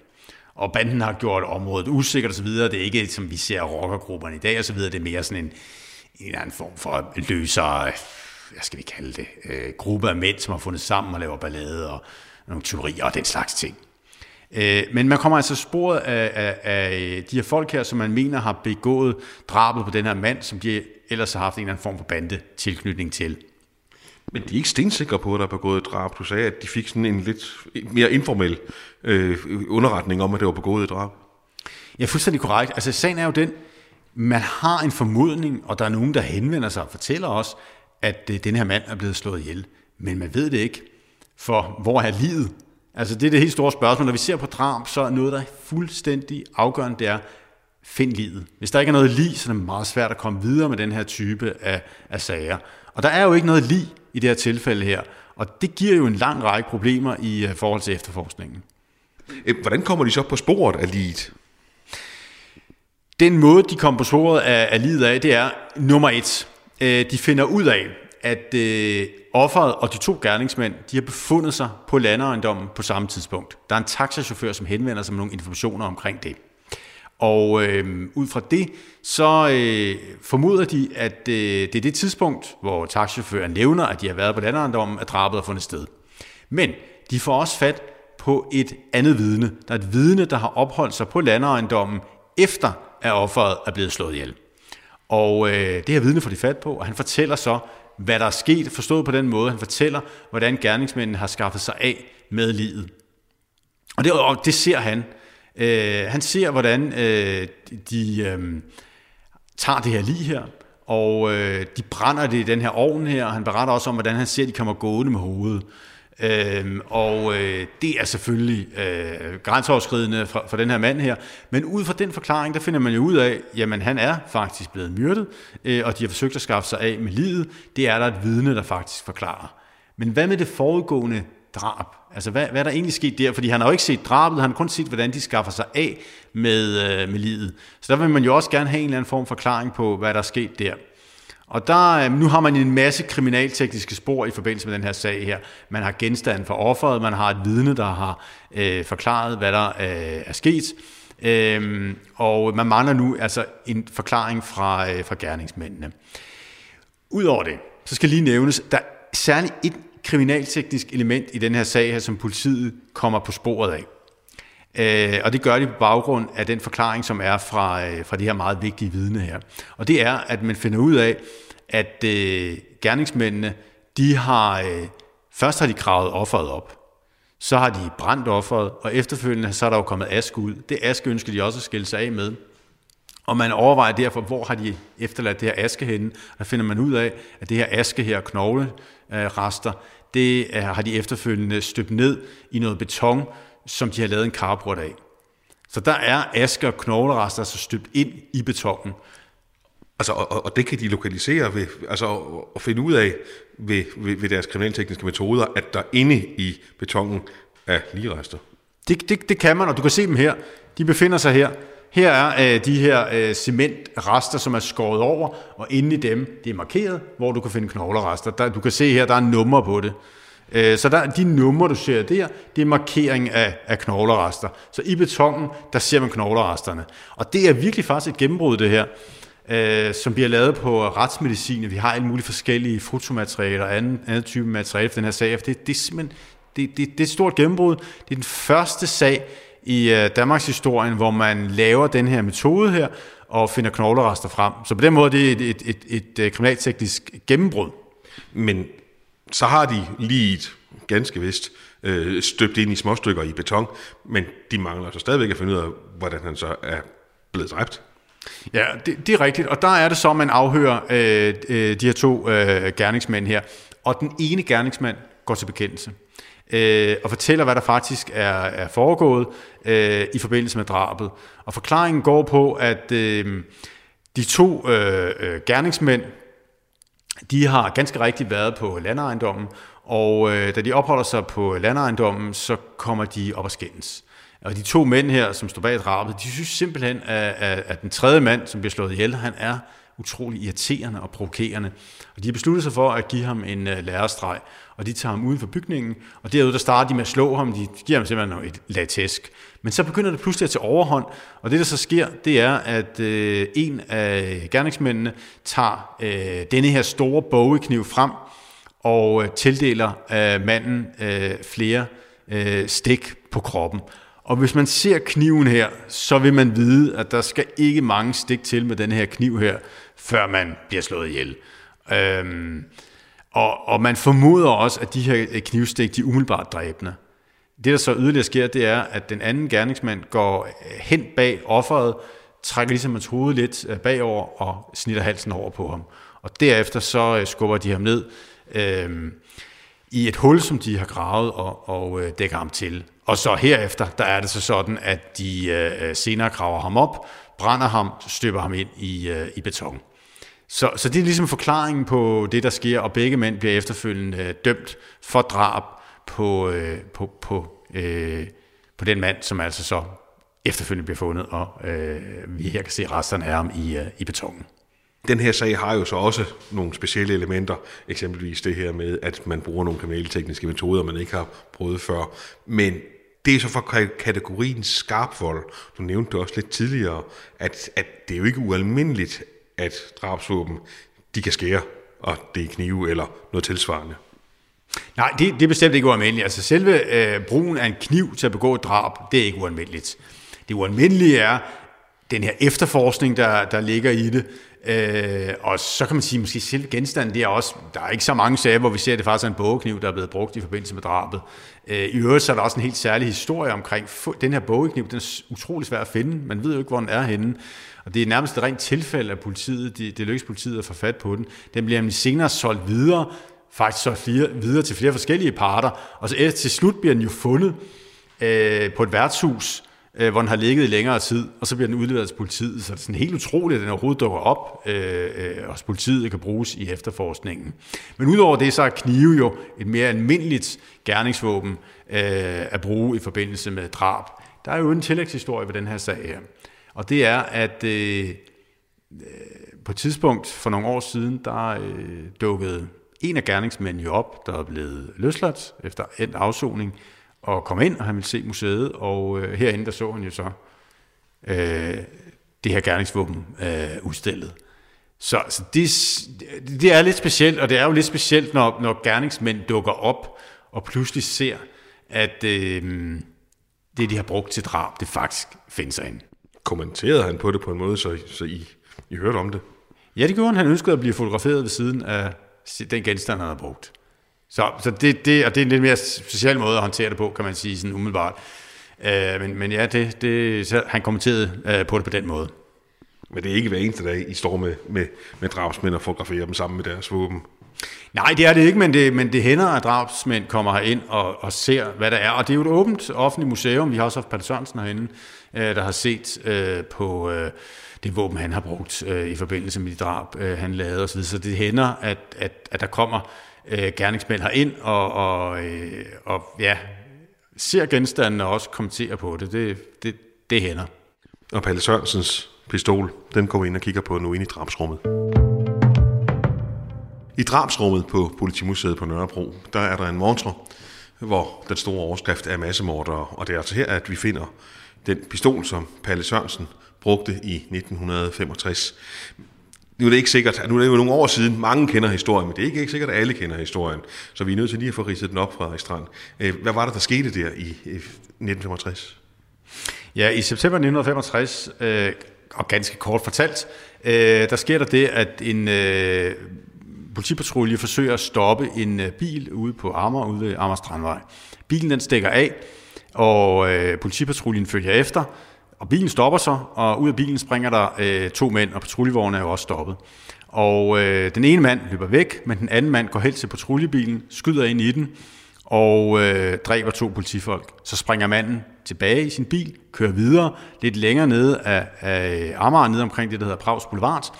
Og banden har gjort området usikkert osv. Det er ikke, som vi ser rockergrupperne i dag osv. Det er mere sådan en, en eller anden form for løsere hvad skal vi kalde det, øh, gruppe af mænd, som har fundet sammen og laver ballade og nogle teorier og den slags ting. Øh, men man kommer altså sporet af, af, af de her folk her, som man mener har begået drabet på den her mand, som de ellers har haft en eller anden form for bande tilknytning til. Men de er ikke stensikre på, at der er begået drab. Du sagde, at de fik sådan en lidt mere informel øh, underretning om, at det var begået drab. Ja, fuldstændig korrekt. Altså, sagen er jo den, man har en formodning, og der er nogen, der henvender sig og fortæller os, at øh, den her mand er blevet slået ihjel. Men man ved det ikke, for hvor er livet? Altså det er det helt store spørgsmål. Når vi ser på drab, så er noget, der er fuldstændig afgørende, det er, find livet. Hvis der ikke er noget lig, så er det meget svært at komme videre med den her type af, af sager. Og der er jo ikke noget lig i det her tilfælde her. Og det giver jo en lang række problemer i uh, forhold til efterforskningen. Øh, hvordan kommer de så på sporet af livet? Den måde, de kommer på sporet af, af livet af, det er nummer et. Øh, de finder ud af, at øh, offeret og de to gerningsmænd, de har befundet sig på landeejendommen på samme tidspunkt. Der er en taxachauffør, som henvender sig med nogle informationer omkring det. Og øh, ud fra det, så øh, formoder de, at øh, det er det tidspunkt, hvor taxachaufføren nævner, at de har været på landeejendommen, at drabet har fundet sted. Men de får også fat på et andet vidne. Der er et vidne, der har opholdt sig på landeejendommen, efter at offeret er blevet slået ihjel. Og øh, det her vidne får de fat på, og han fortæller så, hvad der er sket, forstået på den måde. Han fortæller, hvordan gerningsmændene har skaffet sig af med livet. Og det, og det ser han. Øh, han ser, hvordan øh, de øh, tager det her lige her, og øh, de brænder det i den her ovn her, og han beretter også om, hvordan han ser, at de kommer gående med hovedet. Øhm, og øh, det er selvfølgelig øh, grænseoverskridende for, for den her mand her. Men ud fra den forklaring, der finder man jo ud af, jamen han er faktisk blevet myrdet, øh, og de har forsøgt at skaffe sig af med livet. Det er der et vidne, der faktisk forklarer. Men hvad med det foregående drab? Altså hvad, hvad er der egentlig sket der? Fordi han har jo ikke set drabet, han har kun set, hvordan de skaffer sig af med, øh, med livet. Så der vil man jo også gerne have en eller anden form for forklaring på, hvad der er sket der. Og der, øh, nu har man en masse kriminaltekniske spor i forbindelse med den her sag her. Man har genstand for offeret, man har et vidne, der har øh, forklaret, hvad der øh, er sket. Øhm, og man mangler nu altså en forklaring fra, øh, fra gerningsmændene. Udover det, så skal lige nævnes, der er særligt et kriminalteknisk element i den her sag her, som politiet kommer på sporet af. Øh, og det gør de på baggrund af den forklaring, som er fra, øh, fra det her meget vigtige vidne her. Og det er, at man finder ud af, at øh, gerningsmændene, de har, øh, først har de gravet offeret op, så har de brændt offeret, og efterfølgende så er der jo kommet aske ud. Det aske ønsker de også at skille sig af med. Og man overvejer derfor, hvor har de efterladt det her aske henne. Der finder man ud af, at det her aske her, knoglerester, det har de efterfølgende støbt ned i noget beton, som de har lavet en carport af. Så der er aske og knoglerester altså støbt ind i betonen. Altså, og, og det kan de lokalisere ved, altså, og finde ud af ved, ved, ved deres kriminaltekniske metoder, at der inde i betonen er ligerester. Det, det, det kan man, og du kan se dem her. De befinder sig her. Her er øh, de her øh, cementrester, som er skåret over, og inde i dem, det er markeret, hvor du kan finde knoglerester. Der, du kan se her, der er nummer på det. Øh, så der, de numre, du ser der, det er markering af, af knoglerester. Så i betongen, der ser man knogleresterne. Og det er virkelig faktisk et gennembrud, det her, øh, som bliver lavet på retsmedicin. Vi har alle mulige forskellige fotomaterialer og anden, anden type materiale for den her sag. Det, det er simpelthen det, det, det er et stort gennembrud. Det er den første sag i øh, Danmarks historien, hvor man laver den her metode her, og finder knoglerester frem. Så på den måde det er det et, et, et, et øh, kriminalteknisk gennembrud. Men så har de lige et ganske vist øh, støbt ind i småstykker i beton, men de mangler så stadigvæk at finde ud af, hvordan han så er blevet dræbt. Ja, det, det er rigtigt, og der er det så, at man afhører øh, øh, de her to øh, gerningsmænd her, og den ene gerningsmand går til bekendelse øh, og fortæller, hvad der faktisk er, er foregået øh, i forbindelse med drabet. Og forklaringen går på, at øh, de to øh, øh gerningsmænd, de har ganske rigtigt været på landeejendommen, og øh, da de opholder sig på landeejendommen, så kommer de op og skændes. Og de to mænd her, som står bag drabet, de synes simpelthen, at, at, at den tredje mand, som bliver slået ihjel, han er utrolig irriterende og provokerende. Og de har besluttet sig for at give ham en uh, og de tager ham uden for bygningen, og derude der starter de med at slå ham, de giver ham simpelthen et latesk. Men så begynder det pludselig at tage overhånd, og det der så sker, det er, at øh, en af gerningsmændene tager øh, denne her store bogekniv frem, og øh, tildeler øh, manden øh, flere øh, stik på kroppen. Og hvis man ser kniven her, så vil man vide, at der skal ikke mange stik til med den her kniv her, før man bliver slået ihjel. Øhm, og, og man formoder også, at de her øh, knivstik, de er umiddelbart dræbende. Det, der så yderligere sker, det er, at den anden gerningsmand går øh, hen bag offeret, trækker ligesom hans hoved lidt øh, bagover og snitter halsen over på ham. Og derefter så skubber de ham ned Øhm, i et hul, som de har gravet og, og øh, dækker ham til. Og så herefter, der er det så sådan, at de øh, øh, senere graver ham op, brænder ham, støber ham ind i, øh, i beton. Så, så det er ligesom forklaringen på det, der sker, og begge mænd bliver efterfølgende øh, dømt for drab på, øh, på, på, øh, på den mand, som altså så efterfølgende bliver fundet, og øh, vi her kan se resterne af ham i, øh, i betongen. Den her sag har jo så også nogle specielle elementer, eksempelvis det her med, at man bruger nogle kriminaltekniske metoder, man ikke har prøvet før. Men det er så for kategorien skarpvold. Du nævnte det også lidt tidligere, at, at det er jo ikke ualmindeligt, at drabsvåben, de kan skære, og det er knive eller noget tilsvarende. Nej, det, det er bestemt ikke ualmindeligt. Altså selve øh, brugen af en kniv til at begå et drab, det er ikke ualmindeligt. Det ualmindelige er den her efterforskning, der, der ligger i det, Øh, og så kan man sige, måske selv genstanden, det er også, der er ikke så mange sager, hvor vi ser, at det faktisk er en bogekniv, der er blevet brugt i forbindelse med drabet. Øh, I øvrigt så er der også en helt særlig historie omkring, den her bogekniv, den er utrolig svær at finde, man ved jo ikke, hvor den er henne. Og det er nærmest et rent tilfælde, at politiet, det, det lykkes politiet at få fat på den. Den bliver nemlig senere solgt videre, faktisk så flere, videre til flere forskellige parter, og så eh, til slut bliver den jo fundet øh, på et værtshus, øh, hvor den har ligget i længere tid, og så bliver den udleveret til politiet. Så det er sådan helt utroligt, at den overhovedet dukker op øh, øh, hos politiet kan bruges i efterforskningen. Men udover det, så er knive jo et mere almindeligt gerningsvåben øh, at bruge i forbindelse med drab. Der er jo en tillægshistorie ved den her sag her. Og det er, at øh, øh på et tidspunkt for nogle år siden, der øh, dukkede en af gerningsmændene jo op, der er blevet løsladt efter endt afsoning, og kom ind, og han ville se museet, og øh, herinde der så han jo så øh, det her gerningsvåben øh, udstillet. Så, så det, det er lidt specielt, og det er jo lidt specielt, når, når gerningsmænd dukker op og pludselig ser, at øh, det, de har brugt til drab, det faktisk findes herinde. Kommenterede han på det på en måde, så, så I, I hørte om det? Ja, det gjorde han. Han ønskede at blive fotograferet ved siden af den genstand, han havde brugt. Så, så det, det, og det er en lidt mere speciel måde at håndtere det på, kan man sige, sådan umiddelbart. Øh, men, men ja, det, det, så han kommenterede øh, på det på den måde. Men det er ikke hver eneste dag, I står med, med, med drabsmænd og fotograferer dem sammen med deres våben? Nej, det er det ikke, men det, men det hænder, at drabsmænd kommer ind og, og ser, hvad der er. Og det er jo et åbent offentligt museum. Vi har også haft Palle Sørensen herinde, øh, der har set øh, på øh, det våben, han har brugt øh, i forbindelse med de drab, øh, han lavede osv. Så det hænder, at, at, at der kommer øh, gerningsmænd ind og, og, øh, og ja, ser genstandene og også kommenterer på det. Det, det, det hænder. Og Palle Sørensens pistol, den går vi ind og kigger på nu ind i drabsrummet. I drabsrummet på Politimuseet på Nørrebro, der er der en montre, hvor den store overskrift er massemordere, og det er altså her, at vi finder den pistol, som Palle Sørensen brugte i 1965. Nu er det ikke sikkert, nu er det jo nogle år siden, mange kender historien, men det er ikke, ikke sikkert, at alle kender historien. Så vi er nødt til lige at få ridset den op, Frederik Strand. Øh, hvad var det, der skete der i 1965? Ja, i september 1965, øh, og ganske kort fortalt, øh, der sker der det, at en øh, politipatrulje forsøger at stoppe en øh, bil ude på Amager, ude ved Amager Strandvej. Bilen den stikker af, og øh, politipatruljen følger efter, og bilen stopper så, og ud af bilen springer der øh, to mænd, og patruljevognen er jo også stoppet. Og øh, den ene mand løber væk, men den anden mand går helt til patruljebilen, skyder ind i den, og øh, dræber to politifolk. Så springer manden tilbage i sin bil, kører videre, lidt længere nede af, af Amager, nede omkring det, der hedder Pravs Boulevard.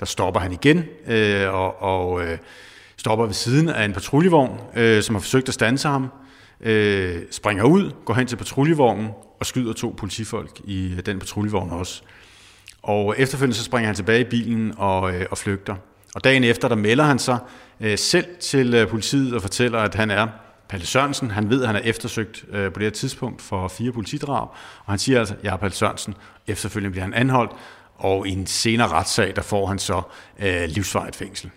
Der stopper han igen, øh, og, og øh, stopper ved siden af en patruljevogn, øh, som har forsøgt at stanse ham, øh, springer ud, går hen til patruljevognen og skyder to politifolk i øh, den patruljevogn også. Og efterfølgende så springer han tilbage i bilen og, øh, og flygter. Og dagen efter, der melder han sig øh, selv til øh, politiet og fortæller, at han er Palle Sørensen. Han ved, at han er eftersøgt øh, på det her tidspunkt for fire politidrab. Og han siger altså, jeg er Palle Sørensen. Efterfølgende bliver han anholdt, og i en senere retssag, der får han så øh, livsvarigt fængsel.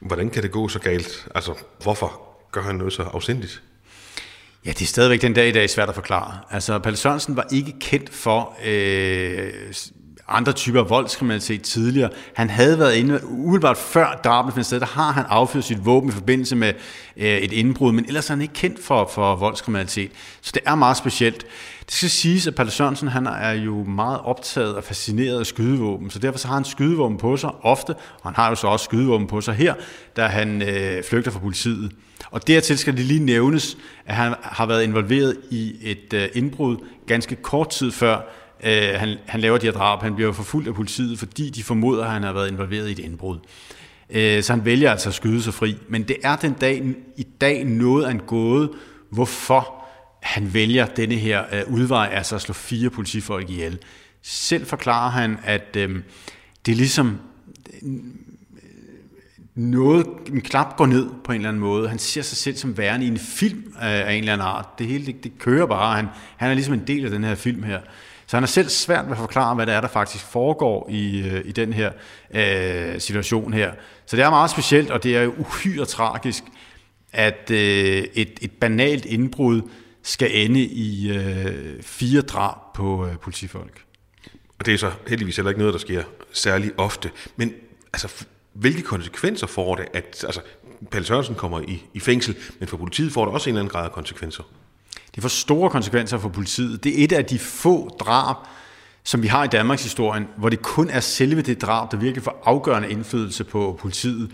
Hvordan kan det gå så galt? Altså, hvorfor gør han noget så afsindigt? Ja, det er stadigvæk den dag i dag svært at forklare. Altså, Palle Sørensen var ikke kendt for øh, andre typer af voldskriminalitet tidligere. Han havde været inde, umiddelbart før drabet fandt sted, der har han affyret sit våben i forbindelse med øh, et indbrud, men ellers er han ikke kendt for, for voldskriminalitet. Så det er meget specielt. Det skal siges, at Palle Sørensen han er jo meget optaget og fascineret af skydevåben, så derfor så har han skydevåben på sig ofte, og han har jo så også skydevåben på sig her, da han øh, flygter fra politiet. Og dertil skal det lige nævnes, at han har været involveret i et øh, indbrud ganske kort tid før, øh, han, han laver de her drab. Han bliver forfulgt af politiet, fordi de formoder, at han har været involveret i et indbrud. Øh, så han vælger altså at skyde sig fri. Men det er den dag i dag noget af en gåde, hvorfor han vælger denne her øh, udvej, altså at slå fire politifolk ihjel. Selv forklarer han, at øh, det er ligesom noget, en klap går ned på en eller anden måde. Han ser sig selv som værende i en film af en eller anden art. Det hele, det, det kører bare. Han, han er ligesom en del af den her film her. Så han er selv svært ved at forklare, hvad det er, der faktisk foregår i, øh, i den her øh, situation her. Så det er meget specielt, og det er jo uhyre tragisk, at øh, et, et banalt indbrud skal ende i øh, fire drab på øh, politifolk. Og det er så heldigvis heller ikke noget, der sker særlig ofte. Men altså, hvilke konsekvenser får det, at altså, Palle Sørensen kommer i, i fængsel, men for politiet får det også en eller anden grad af konsekvenser? Det får store konsekvenser for politiet. Det er et af de få drab, som vi har i Danmarks historien, hvor det kun er selve det drab, der virkelig får afgørende indflydelse på politiet.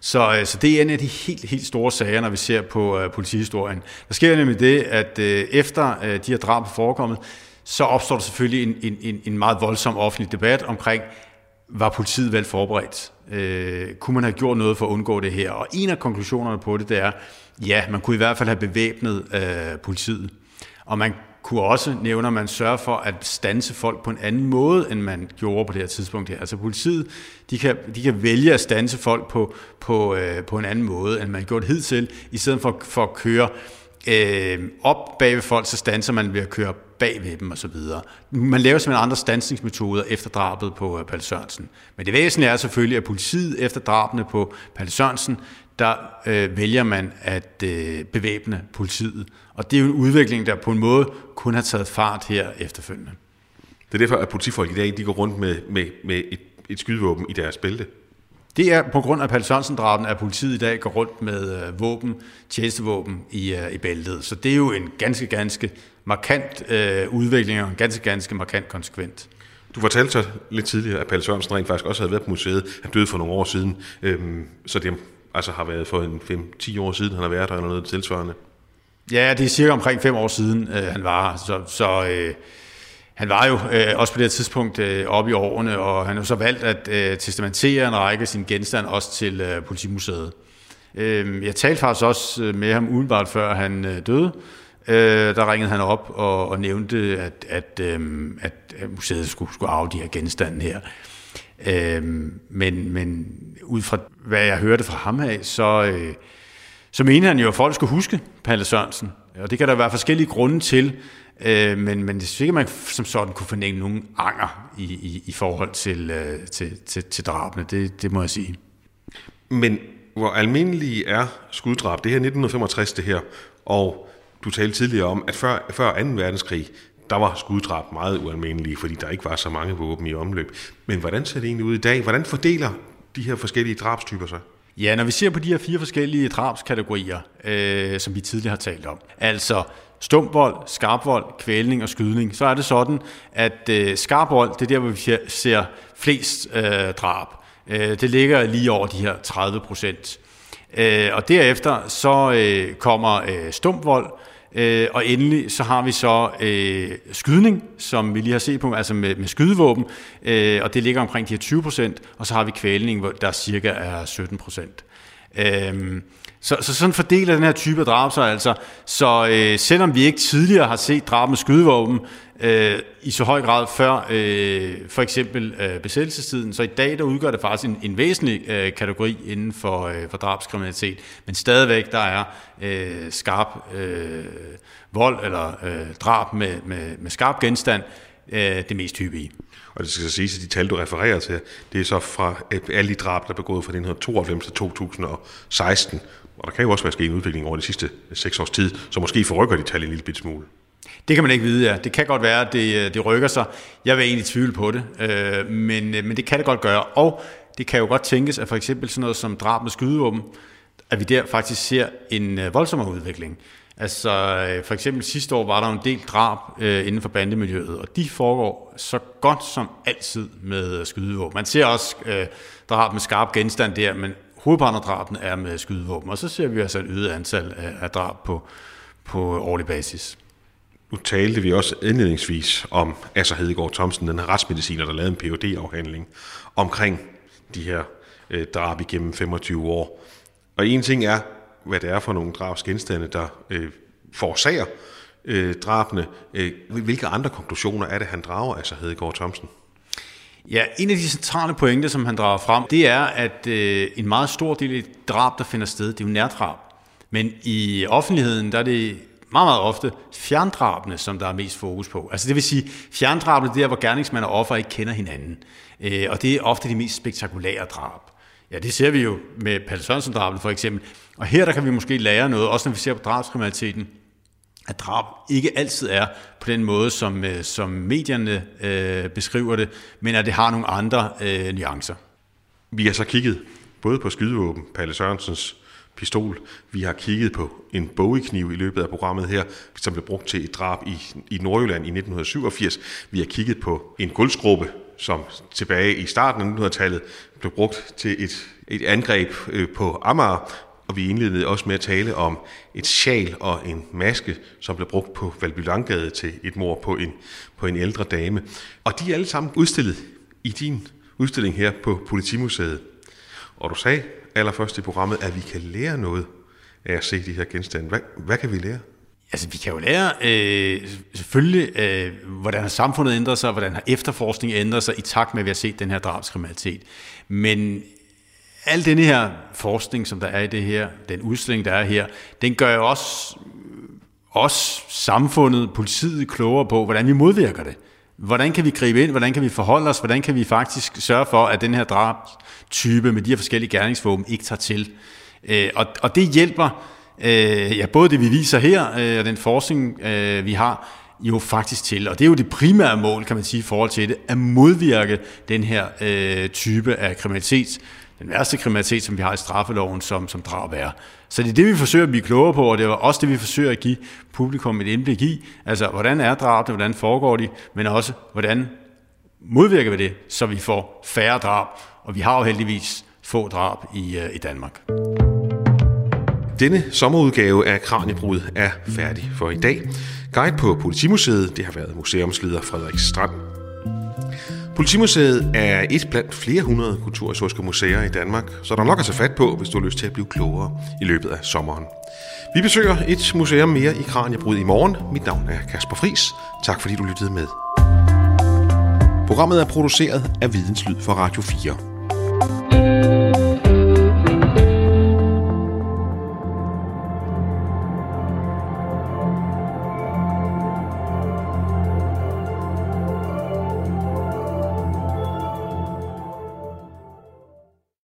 Så, øh, så det er en af de helt, helt store sager, når vi ser på uh, politihistorien. Der sker nemlig det, at uh, efter uh, de her drab er forekommet, så opstår der selvfølgelig en, en, en meget voldsom offentlig debat omkring, var politiet vel forberedt? Øh, kunne man have gjort noget for at undgå det her? Og en af konklusionerne på det, det er, ja, man kunne i hvert fald have bevæbnet øh, politiet. Og man kunne også nævne, at man sørger for at stanse folk på en anden måde, end man gjorde på det her tidspunkt her. Altså politiet, de kan, de kan vælge at stanse folk på, på, øh, på en anden måde, end man har gjort hidtil, i stedet for, for at køre øh, op bag ved folk, så stanser man ved at køre bag ved dem osv. Man laver simpelthen andre stansningsmetoder efter drabet på øh, Palle Sørensen. Men det væsentlige er selvfølgelig, at politiet efter drabene på Palle Sørensen, der øh, vælger man at øh, bevæbne politiet. Og det er jo en udvikling, der på en måde kun har taget fart her efterfølgende. Det er derfor, at politifolk i dag de går rundt med, med, med et, et skydevåben i deres bælte. Det er på grund af Palle Sørensen-draben, at politiet i dag går rundt med øh, våben, tjenestevåben i, øh, i bæltet. Så det er jo en ganske, ganske markant øh, udvikling og en ganske, ganske markant konsekvent. Du fortalte så lidt tidligere, at Palle Sørensen rent faktisk også havde været på museet. Han døde for nogle år siden, øhm, så det altså har været for en 5-10 år siden, han har været der, eller noget tilsvarende. Ja, det er cirka omkring fem år siden, øh, han var Så, så øh, han var jo øh, også på det tidspunkt øh, oppe i årene, og han har så valgt at øh, testamentere en række af sine genstande også til øh, Politimuseet. Øh, jeg talte faktisk også øh, med ham udenbart før han øh, døde. Øh, der ringede han op og, og nævnte, at, at, øh, at museet skulle, skulle arve de her genstande her. Øh, men, men ud fra hvad jeg hørte fra ham af, så, øh, så mente han jo, at folk skulle huske Palle Sørensen. Og det kan der være forskellige grunde til, øh, men, men det synes ikke, at man som sådan kunne fornemme nogen anger i, i, i forhold til, øh, til, til, til drabene. Det, det må jeg sige. Men hvor almindelige er skuddrab? Det her 1965, det her, og du talte tidligere om, at før, før 2. verdenskrig, der var skuddrab meget ualmindelige, fordi der ikke var så mange våben i omløb. Men hvordan ser det egentlig ud i dag? Hvordan fordeler de her forskellige drabstyper sig? Ja, når vi ser på de her fire forskellige drabskategorier, øh, som vi tidligere har talt om, altså stumvold, skarpvold, kvælning og skydning, så er det sådan, at øh, skarpvold, det er der, hvor vi ser flest øh, drab. Øh, det ligger lige over de her 30 procent. Øh, og derefter så øh, kommer øh, stumvold, Øh, og endelig så har vi så øh, skydning, som vi lige har set på, altså med, med skydevåben, øh, og det ligger omkring de her 20 procent, og så har vi kvælning, hvor der cirka er 17 procent. Øh, så, så sådan fordeler den her type af drab sig altså. Så øh, selvom vi ikke tidligere har set drab med skydevåben øh, i så høj grad før øh, for eksempel øh, besættelsestiden, så i dag der udgør det faktisk en, en væsentlig øh, kategori inden for, øh, for drabskriminalitet. Men stadigvæk der er øh, skarp øh, vold eller øh, drab med, med, med skarp genstand øh, det mest hyppige. Og det skal så siges, at de tal, du refererer til, det er så fra alle de drab, der er begået fra 1992 til 2016. Og der kan jo også være sket en udvikling over de sidste seks års tid, så måske forrykker de tal en lille smule. Det kan man ikke vide, ja. Det kan godt være, at det, øh, det rykker sig. Jeg vil egentlig tvivle på det, øh, men, øh, men det kan det godt gøre. Og det kan jo godt tænkes, at for eksempel sådan noget som drab med skydevåben, at vi der faktisk ser en øh, voldsommere udvikling. Altså for eksempel sidste år var der en del drab øh, inden for bandemiljøet, og de foregår så godt som altid med skydevåben. Man ser også øh, drab med skarp genstand der, men hovedparten af drabene er med skydevåben, og så ser vi altså et øget antal af, af drab på, på årlig basis. Nu talte vi også indledningsvis om Asser Hedegaard Thomsen, den her retsmediciner, der lavede en phd afhandling omkring de her øh, drab igennem 25 år. Og en ting er, hvad det er for nogle drabsgenstande, der øh, forårsager øh, drabene. Øh, hvilke andre konklusioner er det, han drager, Asser Hedegaard Thomsen? Ja, en af de centrale pointer, som han drager frem, det er, at øh, en meget stor del af drab, der finder sted, det er jo nærdrab. Men i offentligheden, der er det meget, meget ofte fjerndrabene, som der er mest fokus på. Altså det vil sige, fjerndrabene det er der, hvor gerningsmand og offer ikke kender hinanden. Øh, og det er ofte de mest spektakulære drab. Ja, det ser vi jo med Palle sørensen for eksempel. Og her der kan vi måske lære noget, også når vi ser på drabskriminaliteten, at drab ikke altid er på den måde, som, øh, som medierne øh, beskriver det, men at det har nogle andre øh, nuancer. Vi har så kigget både på skydevåben, Palle Sørensens pistol. Vi har kigget på en bogekniv i løbet af programmet her, som blev brugt til et drab i, i Nordjylland i 1987. Vi har kigget på en guldskruppe, som tilbage i starten af 1900-tallet blev brugt til et, et angreb øh, på Amager, og vi indledte også med at tale om et sjal og en maske, som blev brugt på Valby Langgade til et mor på en, på en ældre dame. Og de er alle sammen udstillet i din udstilling her på Politimuseet. Og du sagde allerførst i programmet, at vi kan lære noget af at se de her genstande. Hvad, hvad kan vi lære? Altså, vi kan jo lære øh, selvfølgelig, øh, hvordan har samfundet ændret sig, hvordan har efterforskning ændret sig i takt med, at vi har set den her drabskriminalitet. Men al den her forskning, som der er i det her, den udstilling, der er her, den gør jo også os, samfundet, politiet klogere på, hvordan vi modvirker det. Hvordan kan vi gribe ind? Hvordan kan vi forholde os? Hvordan kan vi faktisk sørge for, at den her drabstype med de her forskellige gerningsvåben ikke tager til? Øh, og, og det hjælper øh, ja, både det, vi viser her, øh, og den forskning, øh, vi har, jo faktisk til. Og det er jo det primære mål, kan man sige, i forhold til det, at modvirke den her øh, type af kriminalitet, den værste kriminalitet, som vi har i straffeloven, som, som drab er. Så det er det, vi forsøger at blive klogere på, og det er også det, vi forsøger at give publikum et indblik i. Altså, hvordan er drab, hvordan foregår de, men også, hvordan modvirker vi det, så vi får færre drab, og vi har jo heldigvis få drab i, øh, i Danmark. Denne sommerudgave af Kranjebrud er færdig for i dag. Guide på Politimuseet, det har været museumsleder Frederik Strand. Politimuseet er et blandt flere hundrede kulturhistoriske museer i Danmark, så der er nok at tage fat på, hvis du har lyst til at blive klogere i løbet af sommeren. Vi besøger et museum mere i Kranjebryd i morgen. Mit navn er Kasper Fris. Tak fordi du lyttede med. Programmet er produceret af Videnslyd for Radio 4.